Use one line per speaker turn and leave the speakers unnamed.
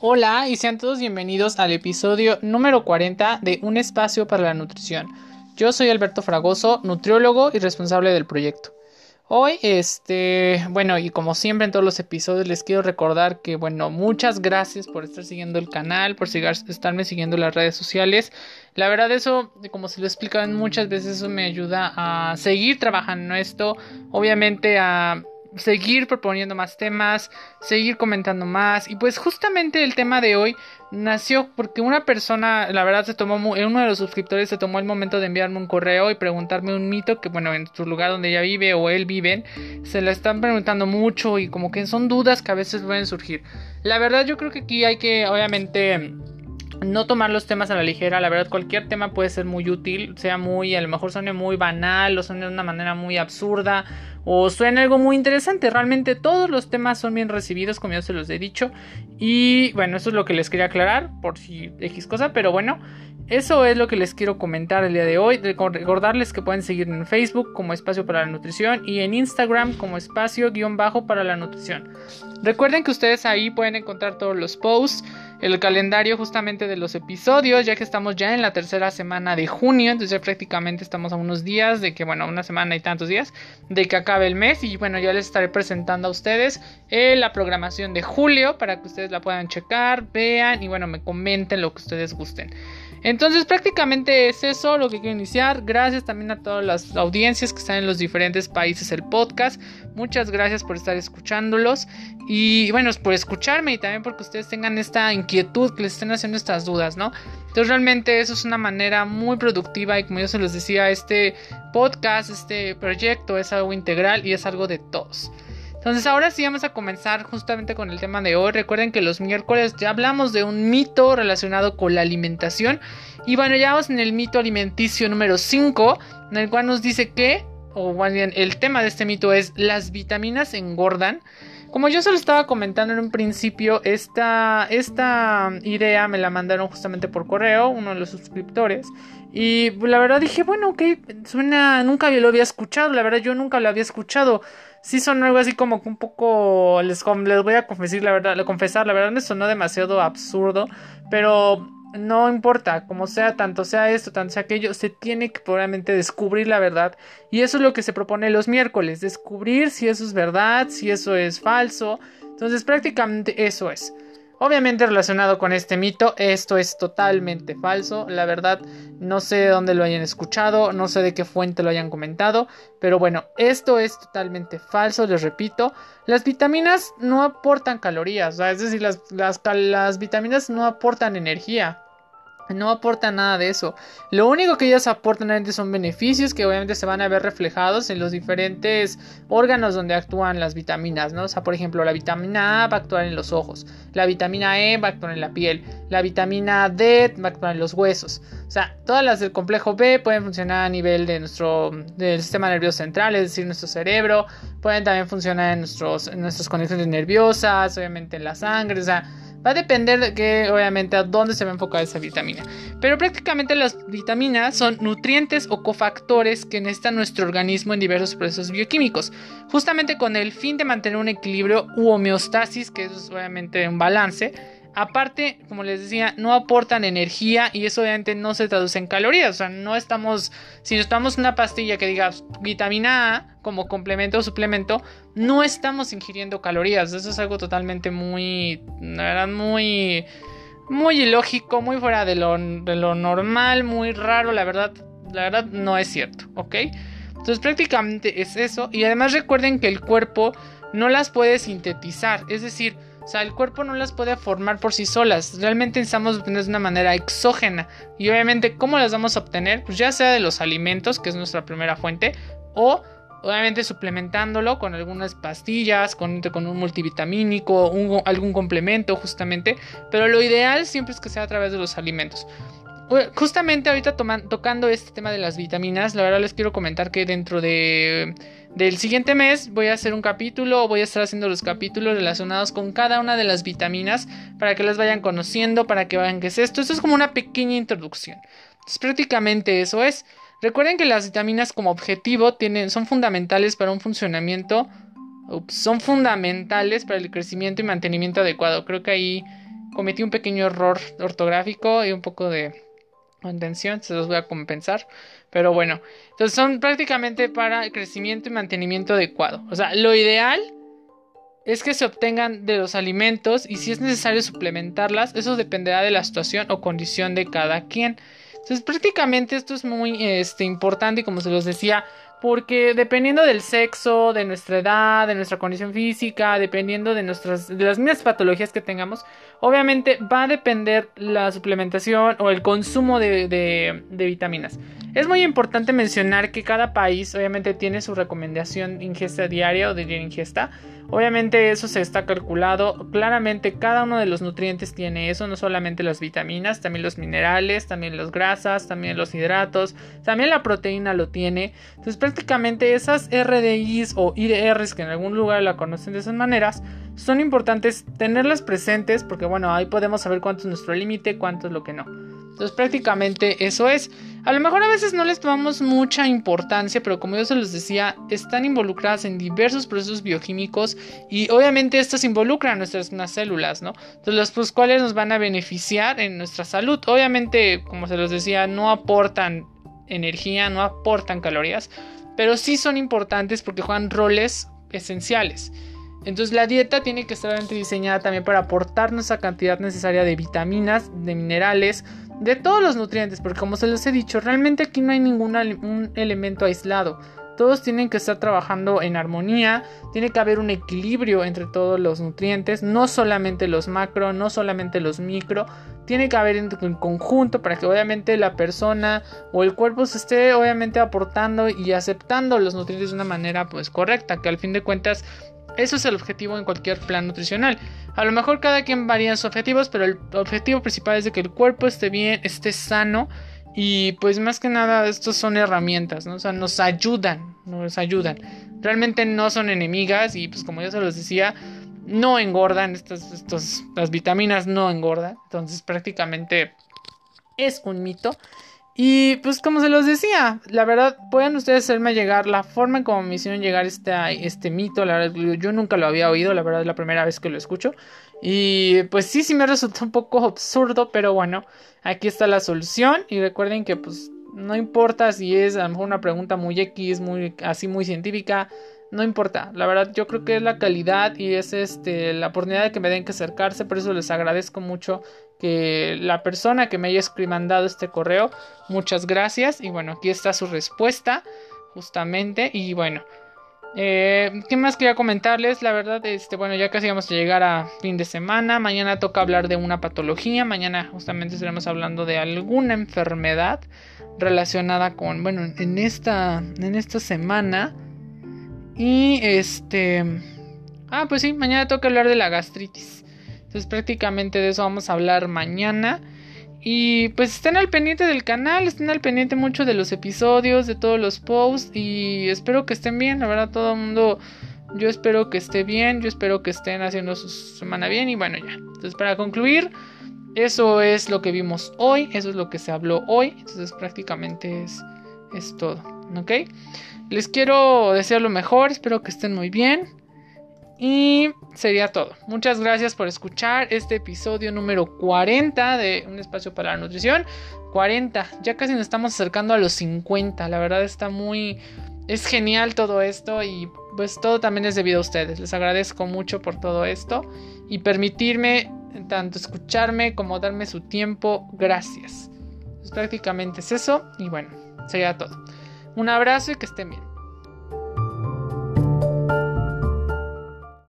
Hola y sean todos bienvenidos al episodio número 40 de Un espacio para la nutrición. Yo soy Alberto Fragoso, nutriólogo y responsable del proyecto. Hoy, este, bueno, y como siempre en todos los episodios les quiero recordar que, bueno, muchas gracias por estar siguiendo el canal, por estarme siguiendo en las redes sociales. La verdad eso, como se lo he explicado muchas veces, eso me ayuda a seguir trabajando esto, obviamente a seguir proponiendo más temas, seguir comentando más. Y pues justamente el tema de hoy nació porque una persona, la verdad, se tomó, uno de los suscriptores se tomó el momento de enviarme un correo y preguntarme un mito que, bueno, en su lugar donde ella vive o él viven, se la están preguntando mucho y como que son dudas que a veces pueden surgir. La verdad, yo creo que aquí hay que, obviamente, no tomar los temas a la ligera, la verdad cualquier tema puede ser muy útil, sea muy, a lo mejor suene muy banal o suene de una manera muy absurda o suene algo muy interesante, realmente todos los temas son bien recibidos como ya se los he dicho. Y bueno, eso es lo que les quería aclarar por si X cosa, pero bueno, eso es lo que les quiero comentar el día de hoy. Recordarles que pueden seguirme en Facebook como Espacio para la Nutrición y en Instagram como Espacio guion bajo para la Nutrición. Recuerden que ustedes ahí pueden encontrar todos los posts, el calendario justamente de los episodios, ya que estamos ya en la tercera semana de junio, entonces ya prácticamente estamos a unos días de que, bueno, una semana y tantos días de que acabe el mes y bueno, ya les estaré presentando a ustedes eh, la programación de julio para que ustedes la puedan checar, vean y bueno, me comenten lo que ustedes gusten. Entonces prácticamente es eso lo que quiero iniciar. Gracias también a todas las audiencias que están en los diferentes países el podcast. Muchas gracias por estar escuchándolos y bueno, por escucharme y también porque ustedes tengan esta inquietud que les estén haciendo estas dudas, ¿no? Entonces realmente eso es una manera muy productiva y como yo se los decía, este podcast, este proyecto es algo integral y es algo de todos. Entonces ahora sí vamos a comenzar justamente con el tema de hoy. Recuerden que los miércoles ya hablamos de un mito relacionado con la alimentación. Y bueno, ya vamos en el mito alimenticio número 5, en el cual nos dice que, o bien el tema de este mito es las vitaminas engordan. Como yo se lo estaba comentando en un principio, esta, esta idea me la mandaron justamente por correo, uno de los suscriptores. Y la verdad dije, bueno, ok, suena, nunca lo había escuchado, la verdad yo nunca lo había escuchado sí sonó algo así como que un poco les, les voy a confesar la verdad, confesar, la verdad me sonó demasiado absurdo, pero no importa, como sea, tanto sea esto, tanto sea aquello, se tiene que probablemente descubrir la verdad. Y eso es lo que se propone los miércoles, descubrir si eso es verdad, si eso es falso. Entonces prácticamente eso es. Obviamente relacionado con este mito, esto es totalmente falso. La verdad, no sé de dónde lo hayan escuchado, no sé de qué fuente lo hayan comentado, pero bueno, esto es totalmente falso, les repito. Las vitaminas no aportan calorías, es decir, las vitaminas no aportan energía no aporta nada de eso. Lo único que ellas aportan son beneficios que obviamente se van a ver reflejados en los diferentes órganos donde actúan las vitaminas, ¿no? O sea, por ejemplo, la vitamina A va a actuar en los ojos, la vitamina E va a actuar en la piel, la vitamina D va a actuar en los huesos. O sea, todas las del complejo B pueden funcionar a nivel de nuestro del sistema nervioso central, es decir, nuestro cerebro, pueden también funcionar en, nuestros, en nuestras conexiones nerviosas, obviamente en la sangre, o sea, Va a depender de que, obviamente, a dónde se va a enfocar esa vitamina. Pero prácticamente las vitaminas son nutrientes o cofactores que necesita nuestro organismo en diversos procesos bioquímicos, justamente con el fin de mantener un equilibrio u homeostasis, que es obviamente un balance Aparte, como les decía, no aportan energía y eso obviamente no se traduce en calorías. O sea, no estamos, si nos tomamos una pastilla que diga vitamina A como complemento o suplemento, no estamos ingiriendo calorías. Eso es algo totalmente muy, la verdad, muy, muy ilógico, muy fuera de lo, de lo normal, muy raro. La verdad, la verdad no es cierto, ¿ok? Entonces prácticamente es eso. Y además recuerden que el cuerpo no las puede sintetizar. Es decir, o sea, el cuerpo no las puede formar por sí solas. Realmente necesitamos obtenerlas de una manera exógena. Y obviamente, ¿cómo las vamos a obtener? Pues ya sea de los alimentos, que es nuestra primera fuente, o obviamente suplementándolo con algunas pastillas, con, con un multivitamínico, algún complemento justamente. Pero lo ideal siempre es que sea a través de los alimentos. Justamente ahorita tocando este tema de las vitaminas, la verdad les quiero comentar que dentro de del siguiente mes voy a hacer un capítulo, voy a estar haciendo los capítulos relacionados con cada una de las vitaminas para que las vayan conociendo, para que vean qué es esto. Esto es como una pequeña introducción. Entonces prácticamente eso es. Recuerden que las vitaminas como objetivo tienen, son fundamentales para un funcionamiento, son fundamentales para el crecimiento y mantenimiento adecuado. Creo que ahí cometí un pequeño error ortográfico y un poco de contención, se los voy a compensar. Pero bueno, entonces son prácticamente para crecimiento y mantenimiento adecuado. O sea, lo ideal es que se obtengan de los alimentos y si es necesario suplementarlas, eso dependerá de la situación o condición de cada quien. Entonces prácticamente esto es muy este, importante y como se los decía, porque dependiendo del sexo, de nuestra edad, de nuestra condición física, dependiendo de nuestras de las mismas patologías que tengamos, obviamente va a depender la suplementación o el consumo de, de vitaminas. Es muy importante mencionar que cada país obviamente tiene su recomendación de ingesta diaria o de ingesta. Obviamente eso se está calculado. Claramente cada uno de los nutrientes tiene eso, no solamente las vitaminas, también los minerales, también las grasas, también los hidratos, también la proteína lo tiene. Entonces prácticamente esas RDIs o IDRs que en algún lugar la conocen de esas maneras, son importantes tenerlas presentes porque bueno, ahí podemos saber cuánto es nuestro límite, cuánto es lo que no. Entonces prácticamente eso es. A lo mejor a veces no les tomamos mucha importancia, pero como yo se los decía, están involucradas en diversos procesos bioquímicos y obviamente estas involucran nuestras células, ¿no? Entonces los pues, cuales nos van a beneficiar en nuestra salud. Obviamente, como se los decía, no aportan energía, no aportan calorías, pero sí son importantes porque juegan roles esenciales. Entonces la dieta tiene que estar diseñada también para aportarnos esa cantidad necesaria de vitaminas, de minerales, de todos los nutrientes, porque como se los he dicho, realmente aquí no hay ningún un elemento aislado. Todos tienen que estar trabajando en armonía, tiene que haber un equilibrio entre todos los nutrientes, no solamente los macro, no solamente los micro, tiene que haber en, conjunto para que obviamente la persona o el cuerpo se esté obviamente aportando y aceptando los nutrientes de una manera pues correcta, que al fin de cuentas eso es el objetivo en cualquier plan nutricional. A lo mejor cada quien varía sus objetivos, pero el objetivo principal es de que el cuerpo esté bien, esté sano y pues más que nada estos son herramientas, ¿no? O sea, nos ayudan, nos ayudan. Realmente no son enemigas y pues como ya se los decía, no engordan, estas, estos, las vitaminas no engordan, entonces prácticamente es un mito. Y pues como se los decía, la verdad, pueden ustedes hacerme llegar la forma en como me hicieron llegar este, este mito. La verdad, yo nunca lo había oído, la verdad es la primera vez que lo escucho. Y pues sí, sí me resultó un poco absurdo, pero bueno, aquí está la solución. Y recuerden que pues no importa si es a lo mejor una pregunta muy X, muy así muy científica no importa. La verdad, yo creo que es la calidad y es este la oportunidad de que me den que acercarse. Por eso les agradezco mucho que la persona que me haya mandado este correo. Muchas gracias. Y bueno, aquí está su respuesta. Justamente. Y bueno. Eh, ¿Qué más quería comentarles? La verdad, este, bueno, ya casi vamos a llegar a fin de semana. Mañana toca hablar de una patología. Mañana justamente estaremos hablando de alguna enfermedad relacionada con, bueno, en esta, en esta semana y este... Ah, pues sí, mañana toca hablar de la gastritis. Entonces prácticamente de eso vamos a hablar mañana. Y pues estén al pendiente del canal, estén al pendiente mucho de los episodios, de todos los posts. Y espero que estén bien, la verdad todo el mundo... Yo espero que esté bien, yo espero que estén haciendo su semana bien y bueno ya. Entonces para concluir, eso es lo que vimos hoy, eso es lo que se habló hoy. Entonces prácticamente es, es todo, ¿ok? Les quiero desear lo mejor, espero que estén muy bien. Y sería todo. Muchas gracias por escuchar este episodio número 40 de Un espacio para la nutrición. 40, ya casi nos estamos acercando a los 50. La verdad está muy... Es genial todo esto y pues todo también es debido a ustedes. Les agradezco mucho por todo esto y permitirme tanto escucharme como darme su tiempo. Gracias. Pues prácticamente es eso y bueno, sería todo. Un abrazo y que estén bien.